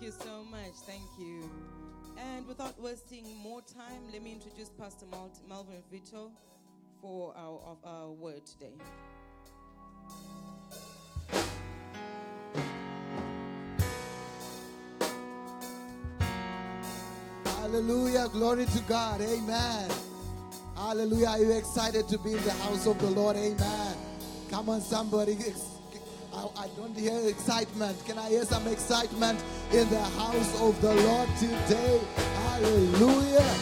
Thank you so much. Thank you. And without wasting more time, let me introduce Pastor Mal- Melvin Vito for our, of our word today. Hallelujah. Glory to God. Amen. Hallelujah. Are you excited to be in the house of the Lord? Amen. Come on, somebody. I, I don't hear excitement. Can I hear some excitement in the house of the Lord today? Hallelujah.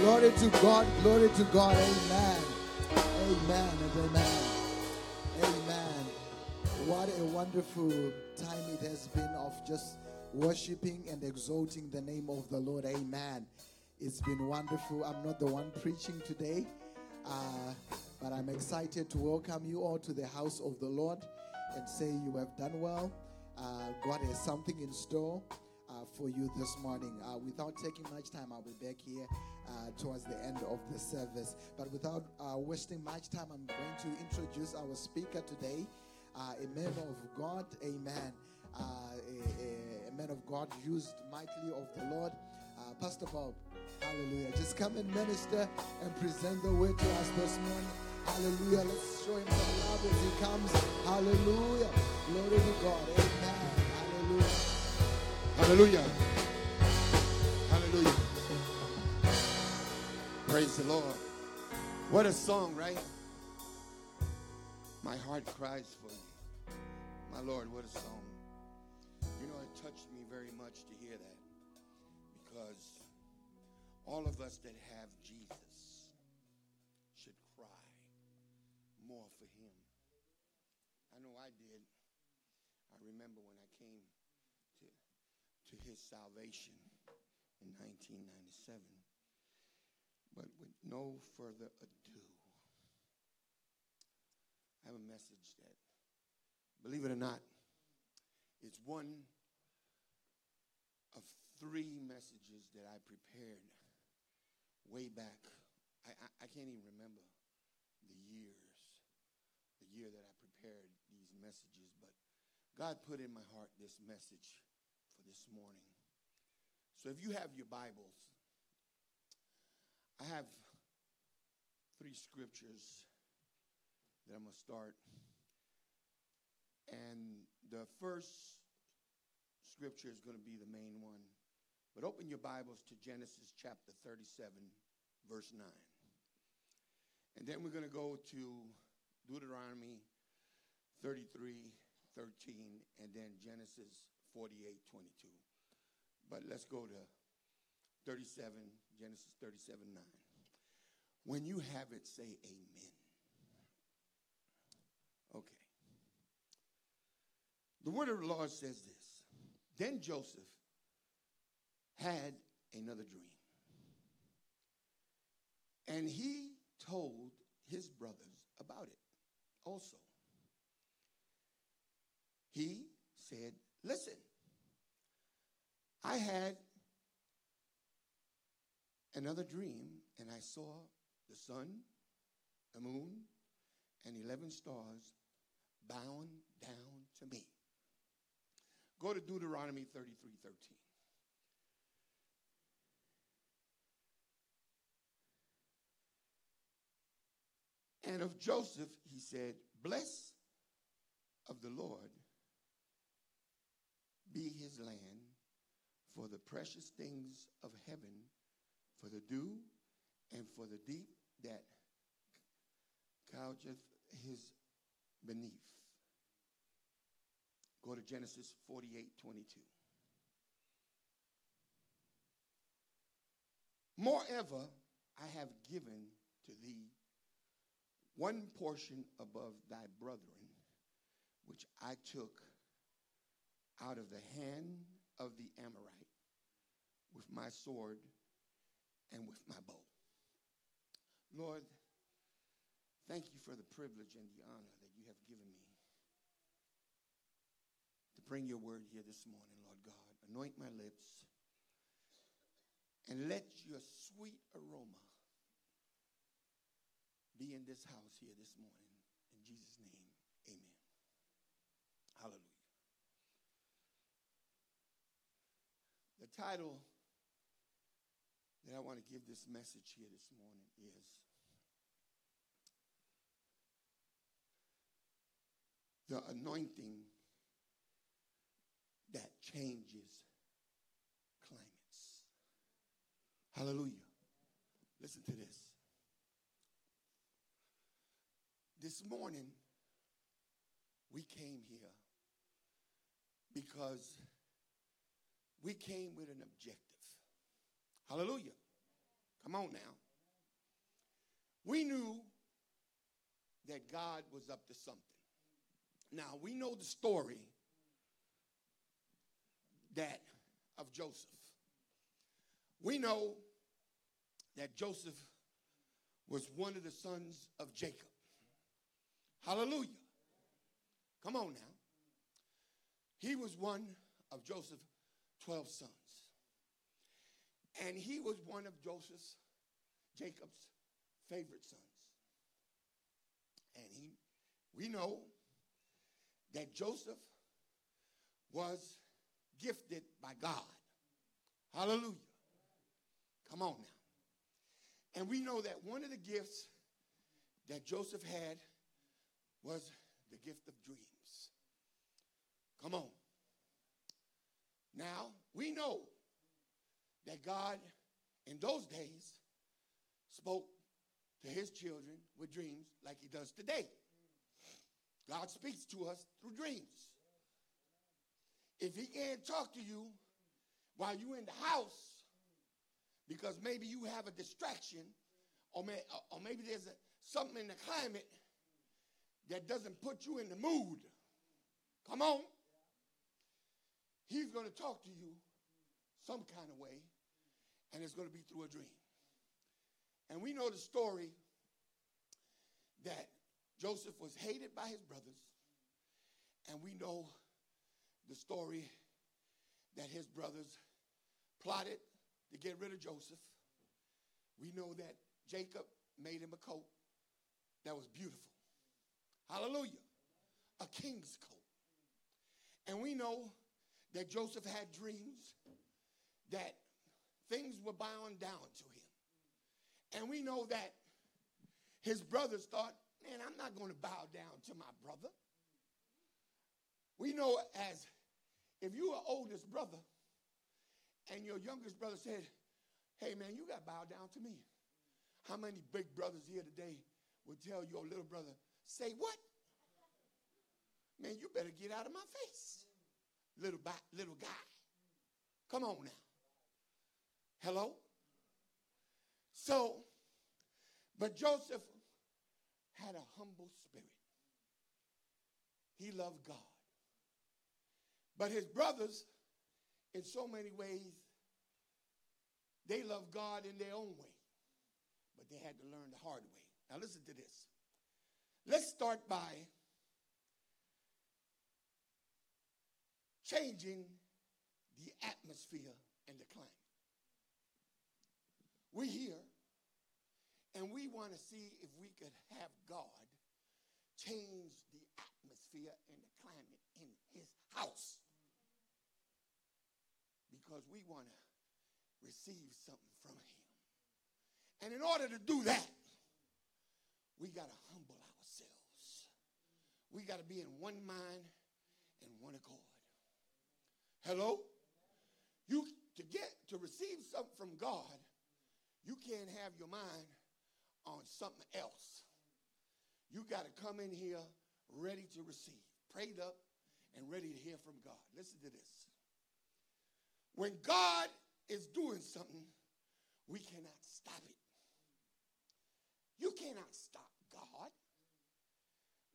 Glory to God. Glory to God. Amen. Amen and amen. Amen. What a wonderful time it has been of just worshiping and exalting the name of the Lord. Amen. It's been wonderful. I'm not the one preaching today, uh, but I'm excited to welcome you all to the house of the Lord and say you have done well. Uh, God has something in store uh, for you this morning. Uh, without taking much time, I'll be back here uh, towards the end of the service. But without uh, wasting much time, I'm going to introduce our speaker today, uh, a man of God. Amen. A, a, a man of God used mightily of the Lord. Pastor Bob, hallelujah. Just come and minister and present the word to us this morning. Hallelujah. Let's show him some love as he comes. Hallelujah. Glory to God. Hallelujah. Hallelujah. Praise the Lord. What a song, right? My heart cries for you. My Lord, what a song. You know, it touched me very much to hear that because all of us that have Jesus his salvation in 1997. But with no further ado, I have a message that, believe it or not, is one of three messages that I prepared way back. I, I, I can't even remember the years, the year that I prepared these messages, but God put in my heart this message for this morning. So if you have your Bibles, I have three scriptures that I'm going to start. And the first scripture is going to be the main one. But open your Bibles to Genesis chapter 37, verse 9. And then we're going to go to Deuteronomy 33, 13, and then Genesis 48, 22. But let's go to 37, Genesis 37, 9. When you have it, say amen. Okay. The word of the Lord says this. Then Joseph had another dream. And he told his brothers about it also. He said, Listen, I had another dream, and I saw the sun, the moon, and 11 stars bound down to me. Go to Deuteronomy 33 13. And of Joseph, he said, Bless of the Lord be his land for the precious things of heaven, for the dew, and for the deep that coucheth his beneath. Go to Genesis 48 22. Moreover, I have given to thee one portion above thy brethren, which I took out of the hand of the Amorite with my sword and with my bow. Lord, thank you for the privilege and the honor that you have given me to bring your word here this morning, Lord God. Anoint my lips and let your sweet aroma be in this house here this morning. In Jesus' name, amen. Hallelujah. The title that I want to give this message here this morning is The Anointing that Changes Climates. Hallelujah. Listen to this. This morning, we came here because we came with an objective. Hallelujah. Come on now. We knew that God was up to something. Now, we know the story that of Joseph. We know that Joseph was one of the sons of Jacob. Hallelujah. Come on now. He was one of Joseph's 12 sons. And he was one of Joseph's, Jacob's favorite sons. And he, we know that Joseph was gifted by God. Hallelujah. Come on now. And we know that one of the gifts that Joseph had was the gift of dreams. Come on. Now, we know that God in those days spoke to his children with dreams like he does today. God speaks to us through dreams. If he can't talk to you while you're in the house, because maybe you have a distraction, or, may, or maybe there's a, something in the climate that doesn't put you in the mood. Come on. He's going to talk to you some kind of way, and it's going to be through a dream. And we know the story that Joseph was hated by his brothers, and we know the story that his brothers plotted to get rid of Joseph. We know that Jacob made him a coat that was beautiful. Hallelujah. A king's coat. And we know that Joseph had dreams that things were bound down to him. And we know that his brothers thought, man, I'm not going to bow down to my brother. We know as if you are oldest brother and your youngest brother said, hey man, you got to bow down to me. How many big brothers here today would tell your little brother, say what? Man, you better get out of my face, little, by, little guy. Come on now. Hello? So, but Joseph had a humble spirit. He loved God. But his brothers, in so many ways, they loved God in their own way. But they had to learn the hard way. Now, listen to this. Let's start by changing the atmosphere and the climate. We're here and we want to see if we could have God change the atmosphere and the climate in his house. Because we want to receive something from him. And in order to do that, we got to humble ourselves. We got to be in one mind and one accord. Hello? You to get to receive something from God, you can't have your mind on something else. You got to come in here ready to receive, prayed up and ready to hear from God. Listen to this. When God is doing something, we cannot stop it. You cannot stop God.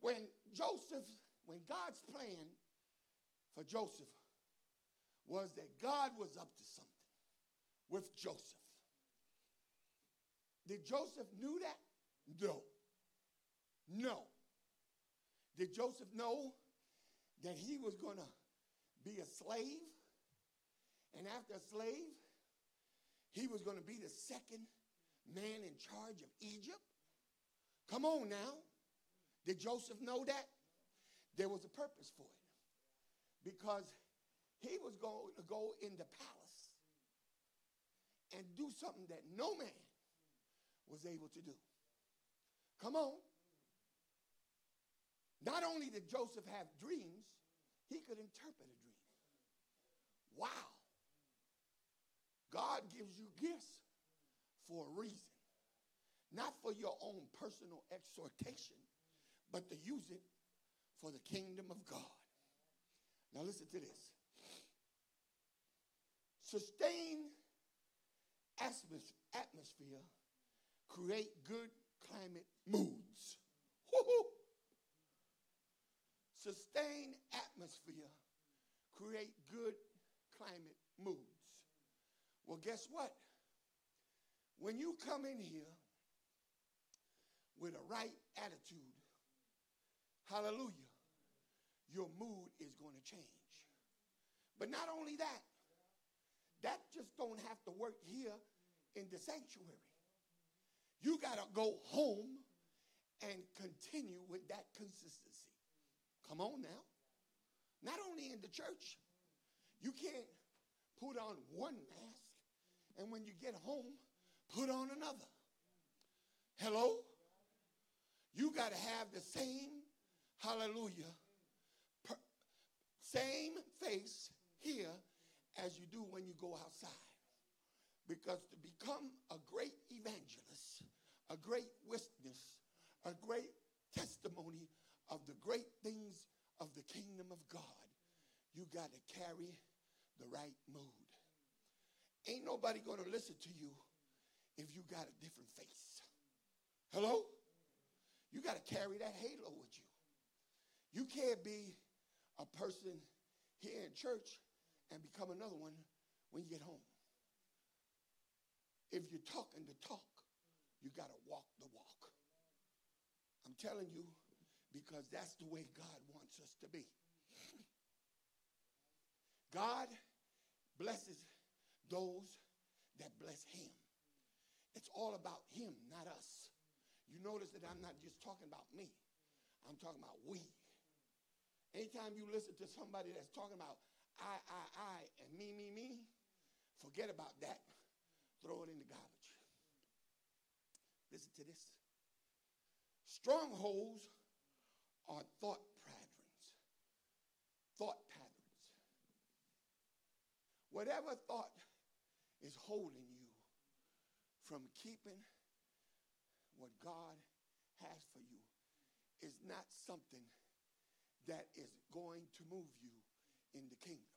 When Joseph, when God's plan for Joseph was that God was up to something with Joseph. Did Joseph knew that? No. No. Did Joseph know that he was going to be a slave? And after a slave, he was going to be the second man in charge of Egypt? Come on now. Did Joseph know that? There was a purpose for it. Because he was going to go in the palace and do something that no man was able to do. Come on. Not only did Joseph have dreams, he could interpret a dream. Wow. God gives you gifts for a reason, not for your own personal exhortation, but to use it for the kingdom of God. Now, listen to this sustain atmosphere, create good climate moods. Woo-hoo. Atmosphere, create good climate moods. Well, guess what? When you come in here with a right attitude, hallelujah, your mood is going to change. But not only that, that just don't have to work here in the sanctuary. You got to go home and continue with that consistency. Come on now. Not only in the church, you can't put on one mask and when you get home, put on another. Hello? You got to have the same, hallelujah, per, same face here as you do when you go outside. Because to become a great evangelist, a great witness, a great testimony of the great things of the kingdom of God, you got to carry the right mood. Ain't nobody going to listen to you if you got a different face. Hello? You got to carry that halo with you. You can't be a person here in church and become another one when you get home. If you're talking the talk, you got to walk the walk. I'm telling you because that's the way God wants us to be. God blesses those that bless him. It's all about him, not us. You notice that I'm not just talking about me. I'm talking about we. Anytime you listen to somebody that's talking about I, I, I, and me, me, me, forget about that. Throw it in the garbage. Listen to this. Strongholds are thought patterns. Thought patterns. Whatever thought is holding you from keeping what God has for you is not something that is going to move you in the kingdom.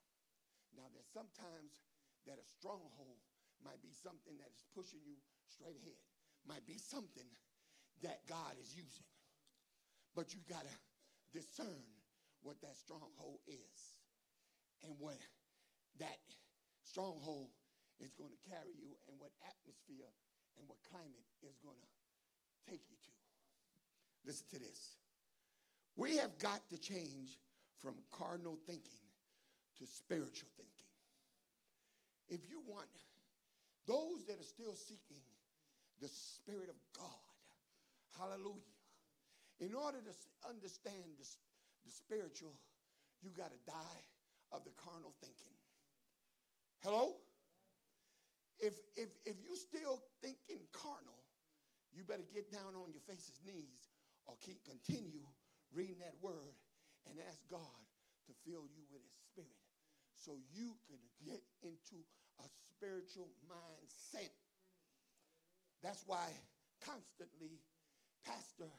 Now, there's sometimes that a stronghold might be something that is pushing you straight ahead, might be something that God is using. But you got to discern what that stronghold is and what that stronghold is going to carry you and what atmosphere and what climate is going to take you to. Listen to this. We have got to change from carnal thinking to spiritual thinking. If you want those that are still seeking the Spirit of God, hallelujah, in order to understand the, the spiritual, you got to die of the carnal thinking. Hello? if, if, if you still thinking carnal, you better get down on your face's knees or keep continue reading that word and ask God to fill you with his so you can get into a spiritual mindset. That's why constantly pastor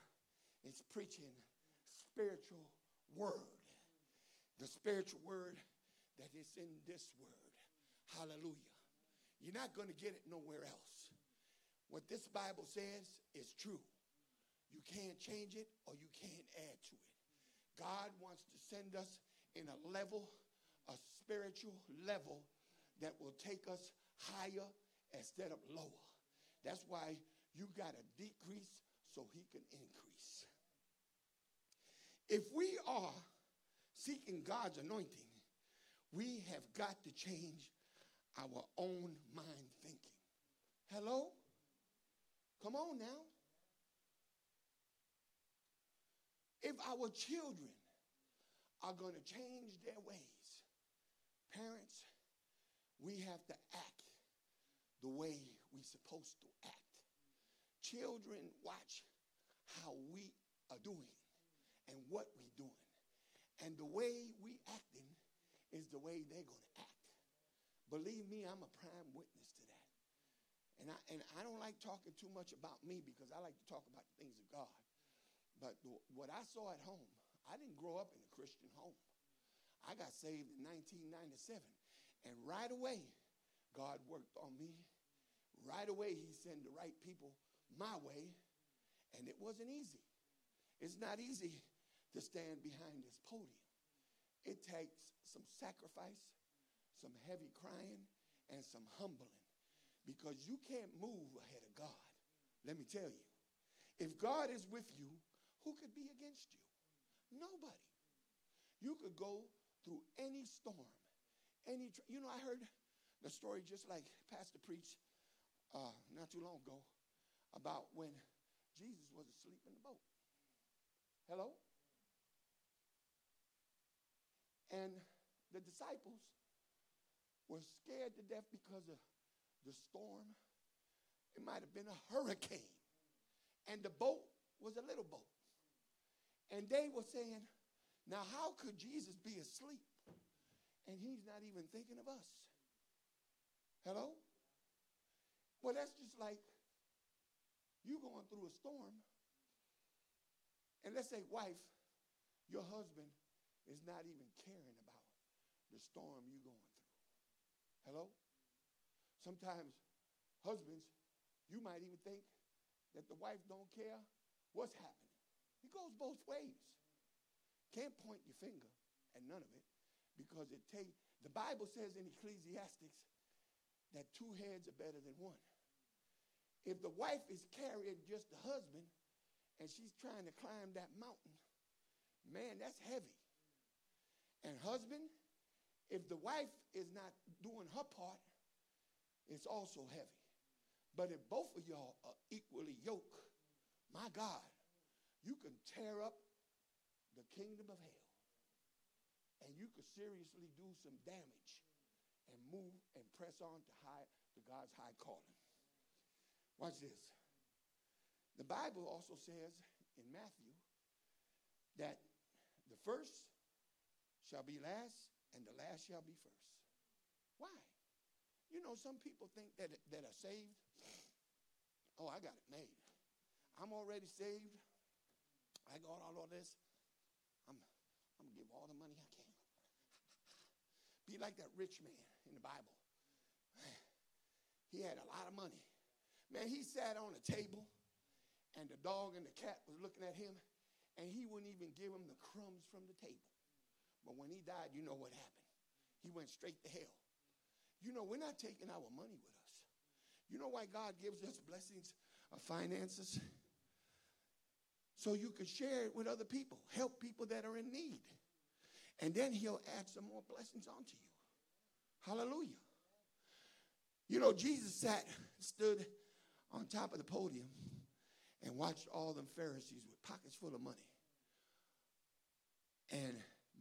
is preaching spiritual word. The spiritual word that is in this word. Hallelujah. You're not going to get it nowhere else. What this Bible says is true. You can't change it or you can't add to it. God wants to send us in a level, a spiritual level that will take us higher instead of lower. That's why you got to decrease so he can increase. If we are seeking God's anointing, we have got to change our own mind thinking. Hello? Come on now. If our children are going to change their ways, parents, we have to act the way we're supposed to act. Children watch how we are doing and what we're doing. And the way we acting is the way they're going to act. Believe me, I'm a prime witness to that. And I, and I don't like talking too much about me because I like to talk about the things of God. But the, what I saw at home, I didn't grow up in a Christian home. I got saved in 1997. And right away, God worked on me. Right away, He sent the right people my way. And it wasn't easy. It's not easy to stand behind this podium. It takes some sacrifice, some heavy crying, and some humbling because you can't move ahead of God. Let me tell you. If God is with you, who could be against you? Nobody. You could go through any storm, any. Tr- you know, I heard the story just like Pastor preached uh, not too long ago about when Jesus was asleep in the boat. Hello? And the disciples were scared to death because of the storm. It might have been a hurricane. And the boat was a little boat. And they were saying, now how could Jesus be asleep? And he's not even thinking of us. Hello? Well, that's just like you going through a storm. And let's say, wife, your husband is not even caring about the storm you're going through. Hello? Sometimes husbands, you might even think that the wife don't care what's happening. It goes both ways. Can't point your finger at none of it because it take the Bible says in Ecclesiastics that two heads are better than one. If the wife is carrying just the husband and she's trying to climb that mountain, man, that's heavy. And husband, if the wife is not doing her part, it's also heavy. But if both of y'all are equally yoked, my God, you can tear up the kingdom of hell. And you could seriously do some damage and move and press on to high to God's high calling. Watch this. The Bible also says in Matthew that the first shall be last and the last shall be first. Why? You know, some people think that, that are saved, oh, I got it made. I'm already saved. I got all of this. I'm, going to give all the money I can. Be like that rich man in the Bible. He had a lot of money. Man, he sat on a table, and the dog and the cat was looking at him, and he wouldn't even give him the crumbs from the table. But when he died, you know what happened. He went straight to hell. You know, we're not taking our money with us. You know why God gives us blessings of finances? So you can share it with other people, help people that are in need. And then he'll add some more blessings onto you. Hallelujah. You know, Jesus sat, stood on top of the podium and watched all them Pharisees with pockets full of money. And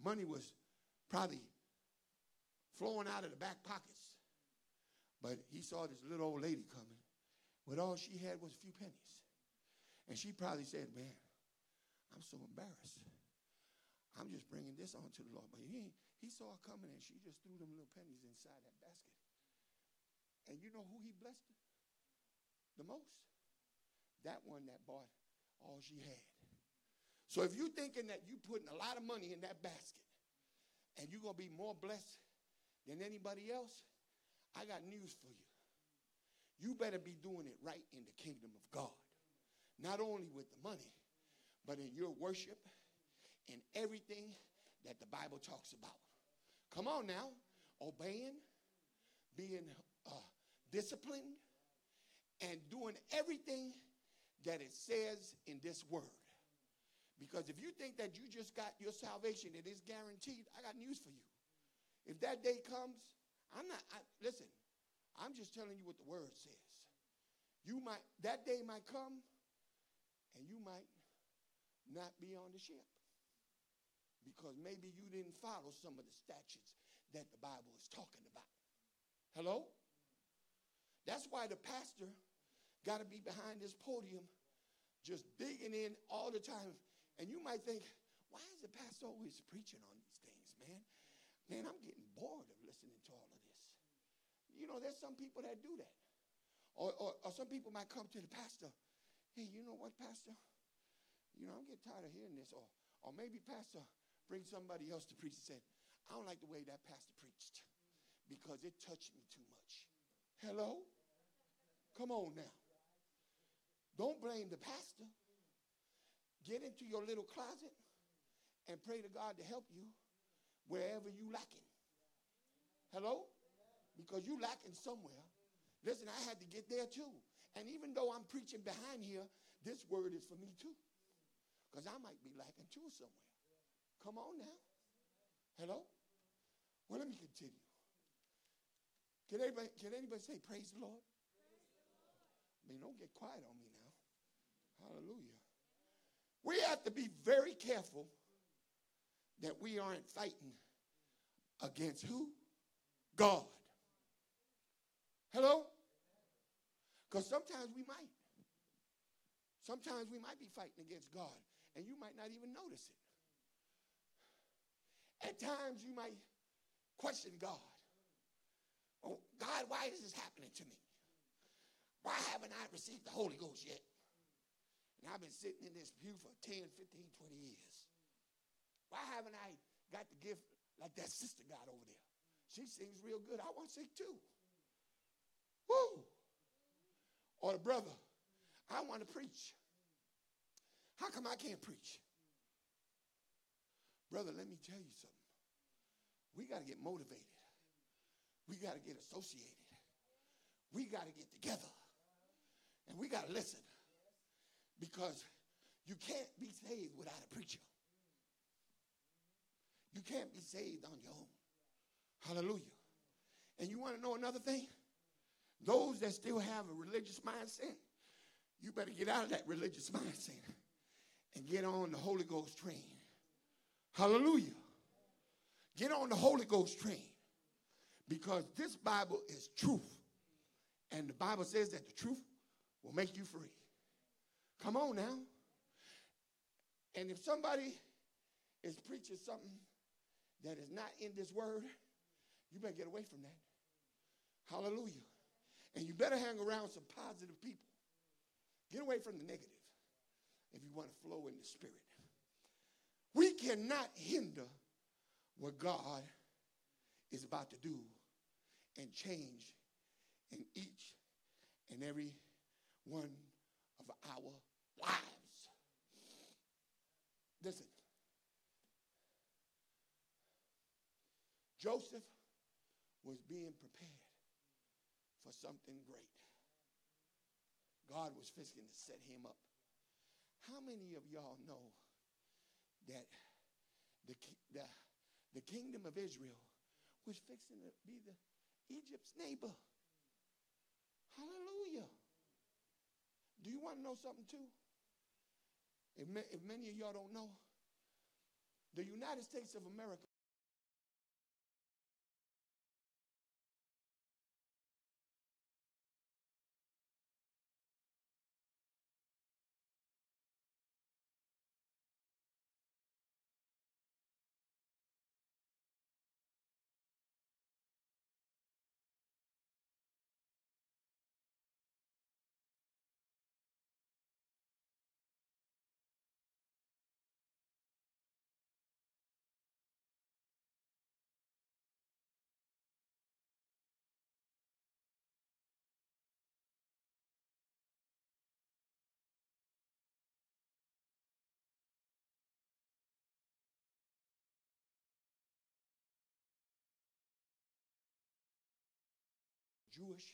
money was probably flowing out of the back pockets. But he saw this little old lady coming, but all she had was a few pennies. And she probably said, Man, I'm so embarrassed. I'm just bringing this on to the Lord. But he, he saw her coming and she just threw them little pennies inside that basket. And you know who he blessed the most? That one that bought all she had. So if you're thinking that you're putting a lot of money in that basket and you're going to be more blessed than anybody else, I got news for you. You better be doing it right in the kingdom of God. Not only with the money, but in your worship, in everything that the Bible talks about. Come on now, obeying, being uh, disciplined, and doing everything that it says in this word. Because if you think that you just got your salvation and it's guaranteed, I got news for you. If that day comes, I'm not, I, listen, I'm just telling you what the word says. You might, that day might come and you might not be on the ship because maybe you didn't follow some of the statutes that the Bible is talking about. Hello? That's why the pastor got to be behind this podium just digging in all the time. And you might think, why is the pastor always preaching on these things, man? Man, I'm getting bored of listening to all of this. You know, there's some people that do that. Or, or, or some people might come to the pastor, hey, you know what, pastor? You know, I'm getting tired of hearing this. Or, or maybe pastor bring somebody else to preach and say, I don't like the way that pastor preached because it touched me too much. Hello? Come on now. Don't blame the pastor. Get into your little closet and pray to God to help you wherever you lacking. Hello? Because you lacking somewhere. Listen, I had to get there too. And even though I'm preaching behind here, this word is for me too. Because I might be lacking too somewhere. Come on now. Hello? Well, let me continue. Can anybody, can anybody say praise the Lord? I mean, don't get quiet on me now. Hallelujah. We have to be very careful that we aren't fighting against who? God. Hello? Because sometimes we might. Sometimes we might be fighting against God, and you might not even notice it. At times you might question God. Oh, God, why is this happening to me? Why haven't I received the Holy Ghost yet? And I've been sitting in this pew for 10, 15, 20 years. Why haven't I got the gift like that sister got over there? She sings real good. I want to sing too. Woo! Or the brother, I want to preach. How come I can't preach? Brother, let me tell you something. We got to get motivated. We got to get associated. We got to get together. And we got to listen. Because you can't be saved without a preacher. You can't be saved on your own. Hallelujah. And you want to know another thing? Those that still have a religious mindset, you better get out of that religious mindset and get on the Holy Ghost train. Hallelujah. Get on the Holy Ghost train because this Bible is truth. And the Bible says that the truth will make you free. Come on now. And if somebody is preaching something that is not in this word, you better get away from that. Hallelujah. And you better hang around some positive people. Get away from the negative if you want to flow in the spirit. We cannot hinder what God is about to do and change in each and every one of our lives. Listen, Joseph was being prepared for something great. God was fixing to set him up. How many of y'all know that the, the, the kingdom of Israel was fixing to be the Egypt's neighbor? Hallelujah. Do you want to know something too? If, if many of y'all don't know, the United States of America Jewish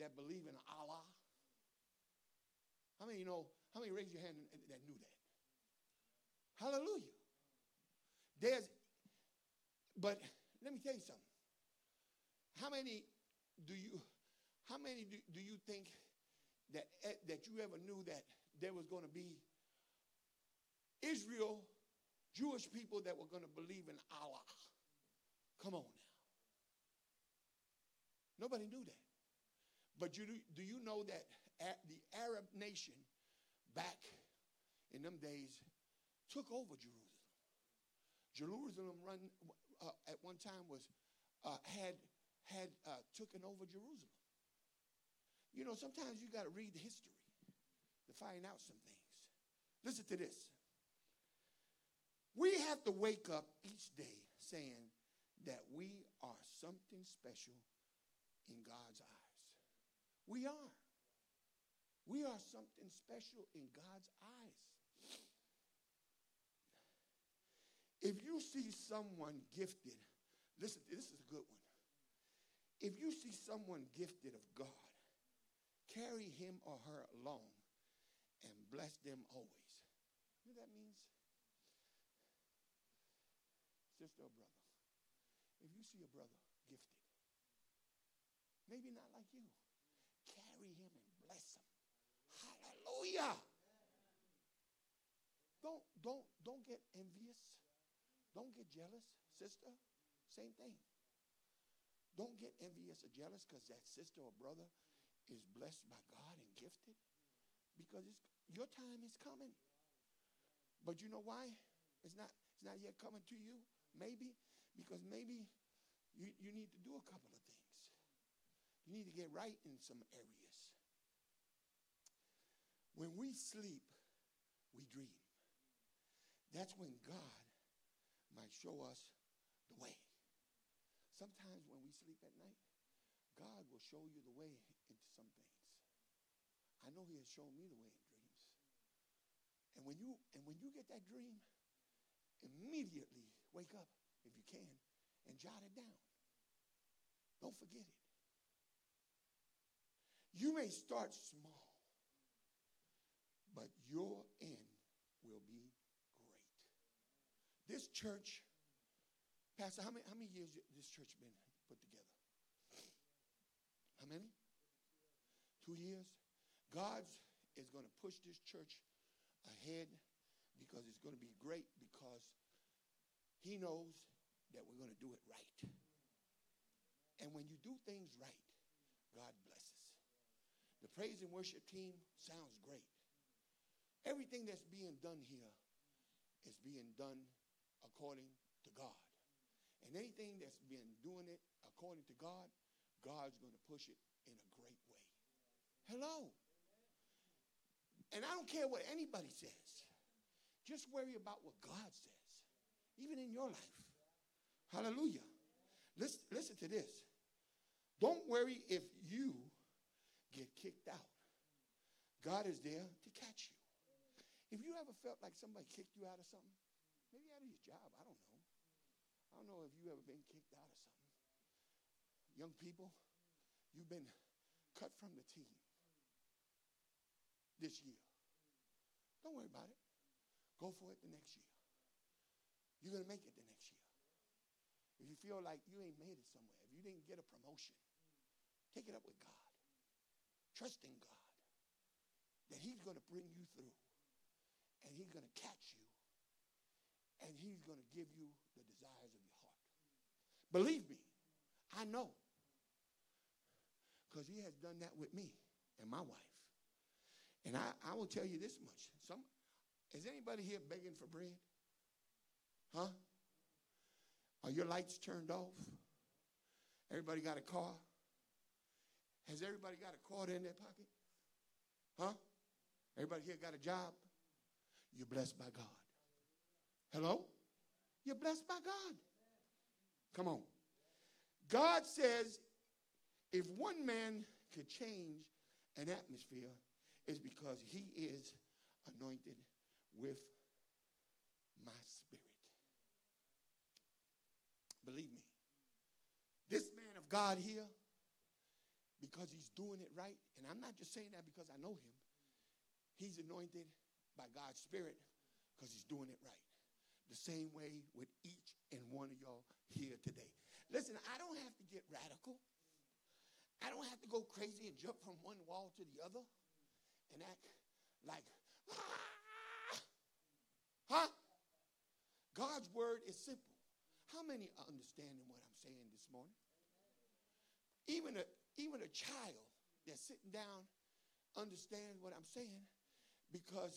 that believe in Allah? How many you know? How many raise your hand that knew that? Hallelujah. There's, but let me tell you something. How many do you, how many do, do you think that eh, that you ever knew that there was going to be Israel, Jewish people that were going to believe in Allah? Come on. Nobody knew that. But you do, you know that the Arab nation back in them days took over Jerusalem? Jerusalem run uh, at one time was uh, had had uh, taken over Jerusalem. You know, sometimes you got to read the history to find out some things. Listen to this. We have to wake up each day saying that we are something special in God's eyes. We are. We are something special in God's eyes. If you see someone gifted, listen, this is a good one. If you see someone gifted of God, carry him or her along and bless them always. You know what that means? Sister or brother, if you see a brother gifted, maybe not like you, carry him and bless him. Hallelujah. Don't don't don't get envious. Don't get jealous, sister. Same thing. Don't get envious or jealous because that sister or brother is blessed by God and gifted. Because your time is coming. But you know why? It's not, it's not yet coming to you. Maybe because maybe you, you need to do a couple of. You need to get right in some areas. When we sleep, we dream. That's when God might show us the way. Sometimes when we sleep at night, God will show you the way into some things. I know He has shown me the way in dreams. And when you and when you get that dream, immediately wake up if you can and jot it down. Don't forget it. You may start small, but your end will be great. This church, Pastor, how many, how many years this church been put together? How many? Two years. God is going to push this church ahead because it's going to be great because he knows that we're going to do it right. And when you do things right, God blesses. The praise and worship team sounds great. Everything that's being done here is being done according to God. And anything that's been doing it according to God, God's going to push it in a great way. Hello. And I don't care what anybody says. Just worry about what God says, even in your life. Hallelujah. Listen, listen to this. Don't worry if you get kicked out. God is there to catch you. If you ever felt like somebody kicked you out of something, maybe out of your job, I don't know. I don't know if you ever been kicked out of something. Young people, you've been cut from the team this year. Don't worry about it. Go for it the next year. You're going to make it the next year. If you feel like you ain't made it somewhere, if you didn't get a promotion, take it up with God. Trust in God that He's going to bring you through and He's going to catch you and He's going to give you the desires of your heart. Believe me, I know because He has done that with me and my wife. And I, I will tell you this much. Some, is anybody here begging for bread? Huh? Are your lights turned off? Everybody got a car? Has everybody got a quarter in their pocket? Huh? Everybody here got a job? You're blessed by God. Hello? You're blessed by God. Come on. God says if one man could change an atmosphere, it's because he is anointed with my spirit. Believe me. This man of God here, because he's doing it right, and I'm not just saying that because I know him, he's anointed by God's Spirit because he's doing it right. The same way with each and one of y'all here today. Listen, I don't have to get radical. I don't have to go crazy and jump from one wall to the other and act like, ah! huh? God's word is simple. How many are understanding what I'm saying this morning? Even a, even a child that's sitting down understands what I'm saying because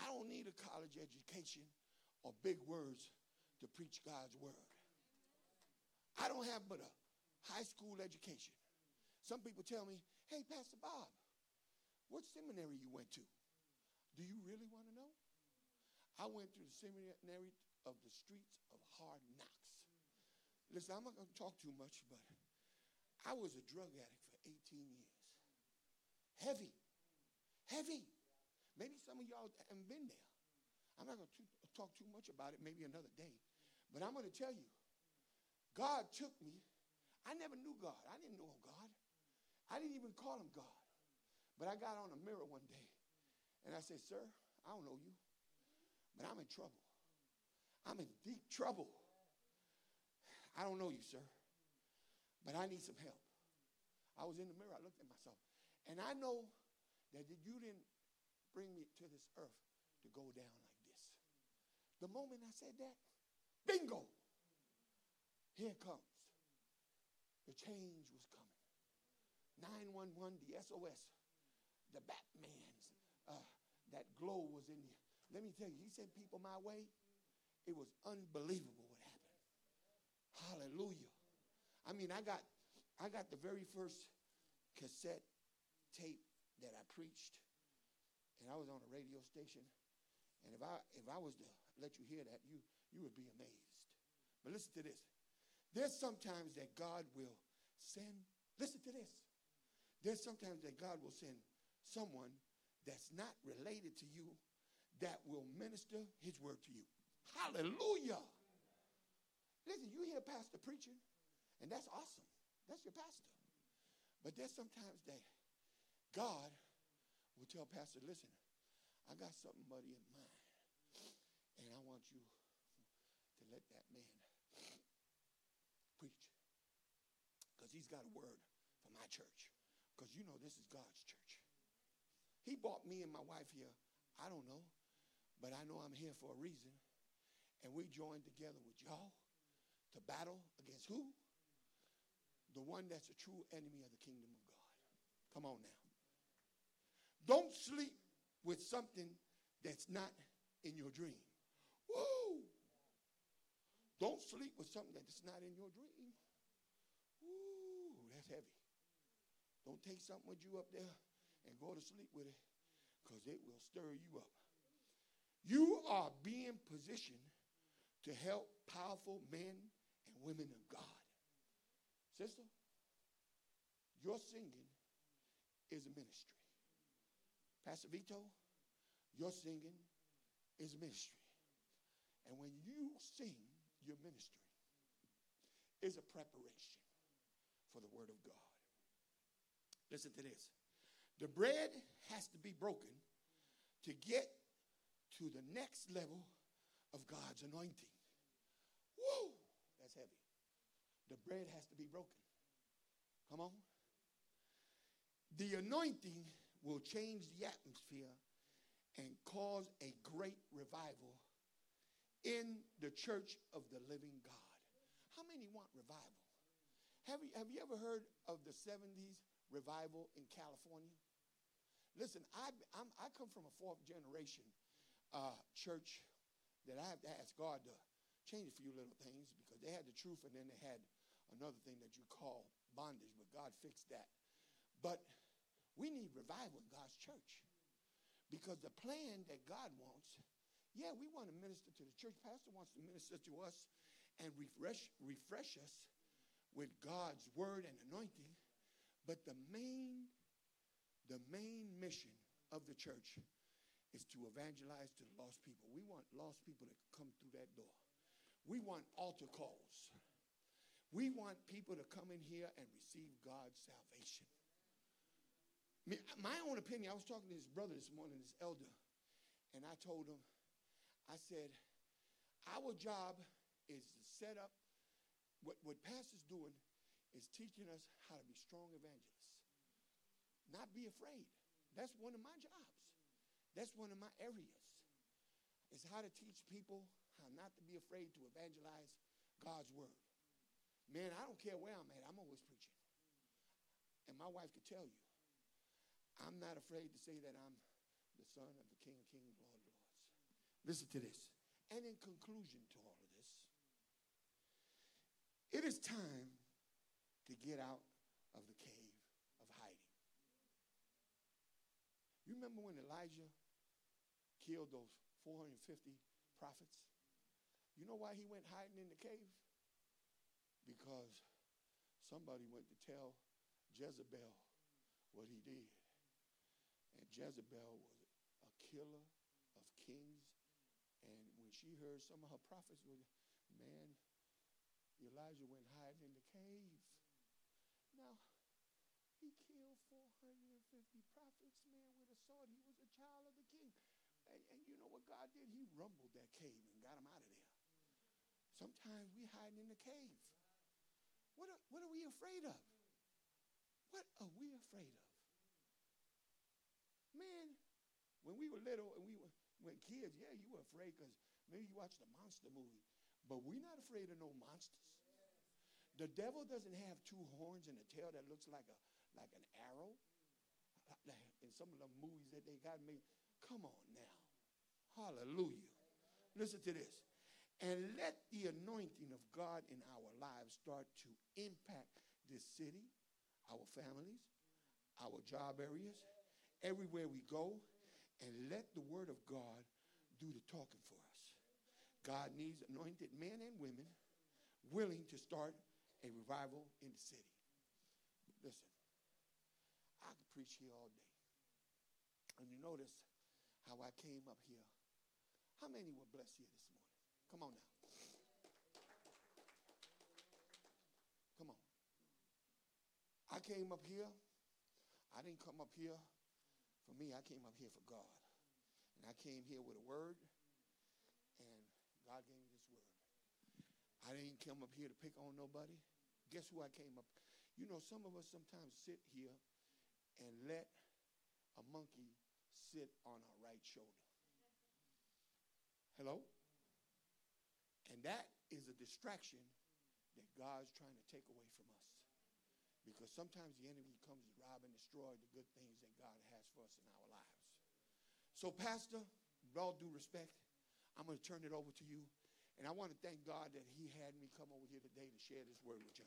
I don't need a college education or big words to preach God's word. I don't have but a high school education. Some people tell me, hey, Pastor Bob, what seminary you went to? Do you really want to know? I went to the seminary of the streets of hard knocks. Listen, I'm not going to talk too much, but I was a drug addict for 18 years. Heavy. Heavy. Maybe some of y'all haven't been there. I'm not going to talk too much about it, maybe another day. But I'm going to tell you, God took me. I never knew God. I didn't know God. I didn't even call him God. But I got on a mirror one day and I said, Sir, I don't know you, but I'm in trouble. I'm in deep trouble. I don't know you, sir, but I need some help. I was in the mirror, I looked at myself, and I know that you didn't bring me to this earth to go down like this. The moment I said that, bingo, here comes. The change was coming. 911, the SOS, the Batman's, uh, that glow was in you. Let me tell you, he sent people my way. It was unbelievable what happened. Hallelujah. I mean, I got I got the very first cassette tape that I preached, and I was on a radio station. And if I if I was to let you hear that, you you would be amazed. But listen to this. There's sometimes that God will send, listen to this. There's sometimes that God will send someone that's not related to you that will minister his word to you. Hallelujah. Listen, you hear pastor preaching, and that's awesome. That's your pastor. But there's sometimes that God will tell pastor, listen, I got something buddy in mind, and I want you to let that man preach. Because he's got a word for my church. Because you know this is God's church. He brought me and my wife here, I don't know, but I know I'm here for a reason. And we joined together with y'all to battle against who? The one that's a true enemy of the kingdom of God. Come on now. Don't sleep with something that's not in your dream. Woo! Don't sleep with something that's not in your dream. Woo, that's heavy. Don't take something with you up there and go to sleep with it because it will stir you up. You are being positioned to help powerful men and women of God. Sister, your singing is a ministry. Pastor Vito, your singing is a ministry. And when you sing your ministry, is a preparation for the word of God. Listen to this. The bread has to be broken to get to the next level of God's anointing. Woo! That's heavy. The bread has to be broken. Come on. The anointing will change the atmosphere and cause a great revival in the church of the living God. How many want revival? Have you, have you ever heard of the 70s revival in California? Listen, I, I'm, i come from a fourth generation uh, church that I have to ask God to change a few little things because they had the truth and then they had another thing that you call bondage, but God fixed that. But we need revival in God's church because the plan that God wants, yeah, we want to minister to the church. Pastor wants to minister to us and refresh, refresh us with God's word and anointing. But the main the main mission of the church is to evangelize to the lost people. We want lost people to come through that door. We want altar calls. We want people to come in here and receive God's salvation. My own opinion, I was talking to his brother this morning, his elder, and I told him, I said, our job is to set up what, what pastor's doing is teaching us how to be strong evangelists. Not be afraid. That's one of my jobs. That's one of my areas. Is how to teach people how not to be afraid to evangelize God's word. Man, I don't care where I'm at. I'm always preaching. And my wife could tell you, I'm not afraid to say that I'm the son of the King of Kings, Lord of Lords. Listen to this. And in conclusion to all of this, it is time to get out of the cave of hiding. You remember when Elijah killed those 450 prophets? You know why he went hiding in the cave? Because somebody went to tell Jezebel what he did. And Jezebel was a killer of kings. And when she heard some of her prophets were, man, Elijah went hiding in the cave. Now, he killed 450 prophets, man, with a sword. He was a child of the king. And, and you know what God did? He rumbled that cave and got him out of there. Sometimes we hiding in the cave. What are, what are we afraid of? What are we afraid of? Man, when we were little and we were when kids, yeah, you were afraid because maybe you watched a monster movie, but we're not afraid of no monsters. The devil doesn't have two horns and a tail that looks like a like an arrow. In some of the movies that they got made, come on now, hallelujah. Listen to this. And let the anointing of God in our lives start to impact this city, our families, our job areas, everywhere we go, and let the word of God do the talking for us. God needs anointed men and women willing to start a revival in the city. Listen, I could preach here all day. And you notice how I came up here. How many were blessed here this morning? Come on now. Come on. I came up here. I didn't come up here for me. I came up here for God. And I came here with a word, and God gave me this word. I didn't come up here to pick on nobody. Guess who I came up? You know, some of us sometimes sit here and let a monkey sit on our right shoulder. Hello? And that is a distraction that God's trying to take away from us. Because sometimes the enemy comes to rob and destroy the good things that God has for us in our lives. So, Pastor, with all due respect, I'm going to turn it over to you. And I want to thank God that He had me come over here today to share this word with y'all.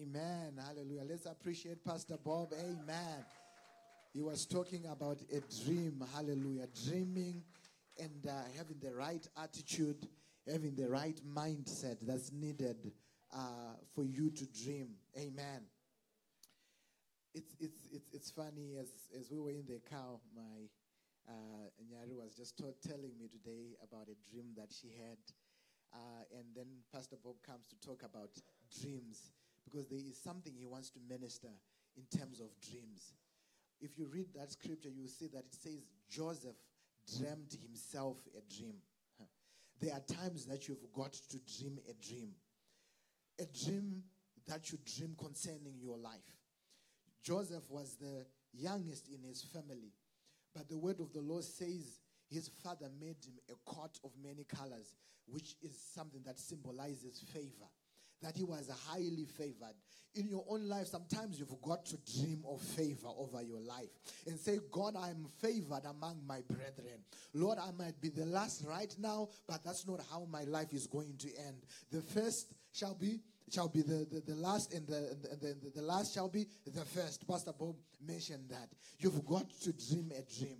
Amen. Hallelujah. Let's appreciate Pastor Bob. Amen. He was talking about a dream. Hallelujah. Dreaming and uh, having the right attitude, having the right mindset that's needed uh, for you to dream. Amen. It's, it's, it's, it's funny, as, as we were in the car, my uh, Nyari was just telling me today about a dream that she had. Uh, and then Pastor Bob comes to talk about dreams because there is something he wants to minister in terms of dreams. If you read that scripture, you will see that it says Joseph dreamed himself a dream. There are times that you've got to dream a dream, a dream that you dream concerning your life. Joseph was the youngest in his family, but the word of the Lord says his father made him a coat of many colors, which is something that symbolizes favor that he was highly favored. In your own life, sometimes you've got to dream of favor over your life and say, God, I'm favored among my brethren. Lord, I might be the last right now, but that's not how my life is going to end. The first shall be shall be the, the, the last and the, the, the, the last shall be the first. Pastor Bob mentioned that. You've got to dream a dream.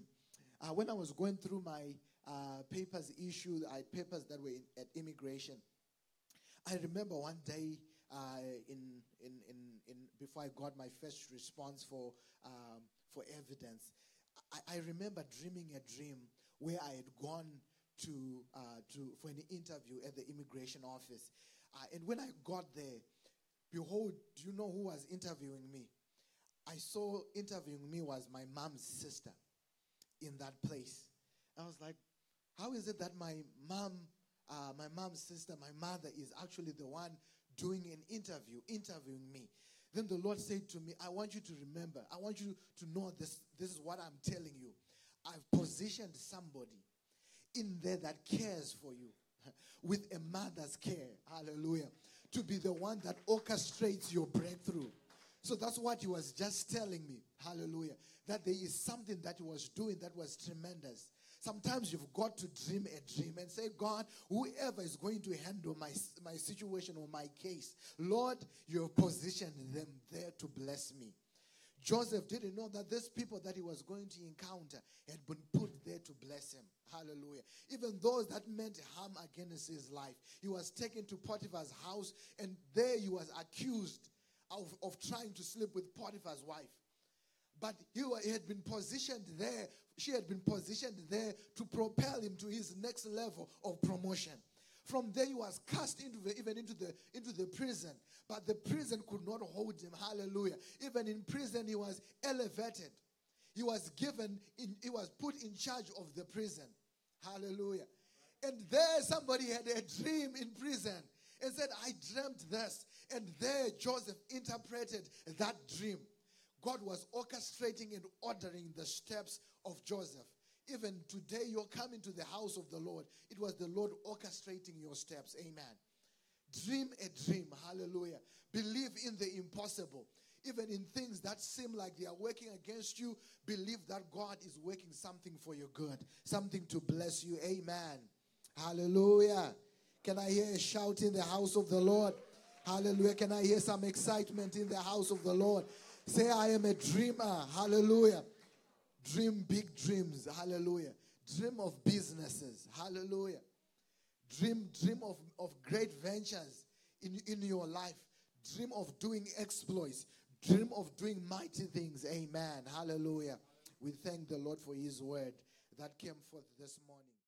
Uh, when I was going through my uh, papers issue, I had papers that were in, at immigration. I remember one day uh, in, in, in, in, before I got my first response for, um, for evidence, I, I, remember dreaming a dream where I had gone to, uh, to, for an interview at the immigration office. Uh, and when I got there, behold, do you know who was interviewing me? I saw interviewing me was my mom's sister in that place. I was like, how is it that my mom uh, my mom's sister, my mother, is actually the one doing an interview, interviewing me. Then the Lord said to me, I want you to remember, I want you to know this. This is what I'm telling you. I've positioned somebody in there that cares for you. with a mother's care. Hallelujah. To be the one that orchestrates your breakthrough. So that's what he was just telling me. Hallelujah. That there is something that he was doing that was tremendous. Sometimes you've got to dream a dream and say, God, whoever is going to handle my, my situation or my case, Lord, you have positioned them there to bless me. Joseph didn't know that these people that he was going to encounter had been put there to bless him. Hallelujah. Even those that meant harm against his life. He was taken to Potiphar's house, and there he was accused of, of trying to sleep with Potiphar's wife. But he, had been positioned there, she had been positioned there to propel him to his next level of promotion. From there, he was cast into the, even into the into the prison, but the prison could not hold him. Hallelujah! Even in prison, he was elevated. He was given, in, he was put in charge of the prison. Hallelujah! And there, somebody had a dream in prison and said, "I dreamt this," and there Joseph interpreted that dream. God was orchestrating and ordering the steps of Joseph. Even today, you're coming to the house of the Lord. It was the Lord orchestrating your steps. Amen. Dream a dream. Hallelujah. Believe in the impossible. Even in things that seem like they are working against you, believe that God is working something for your good, something to bless you. Amen. Hallelujah. Can I hear a shout in the house of the Lord? Hallelujah. Can I hear some excitement in the house of the Lord? Say, I am a dreamer. Hallelujah. Dream big dreams. Hallelujah. Dream of businesses. Hallelujah. Dream, dream of, of great ventures in, in your life. Dream of doing exploits. Dream of doing mighty things. Amen. Hallelujah. We thank the Lord for his word that came forth this morning.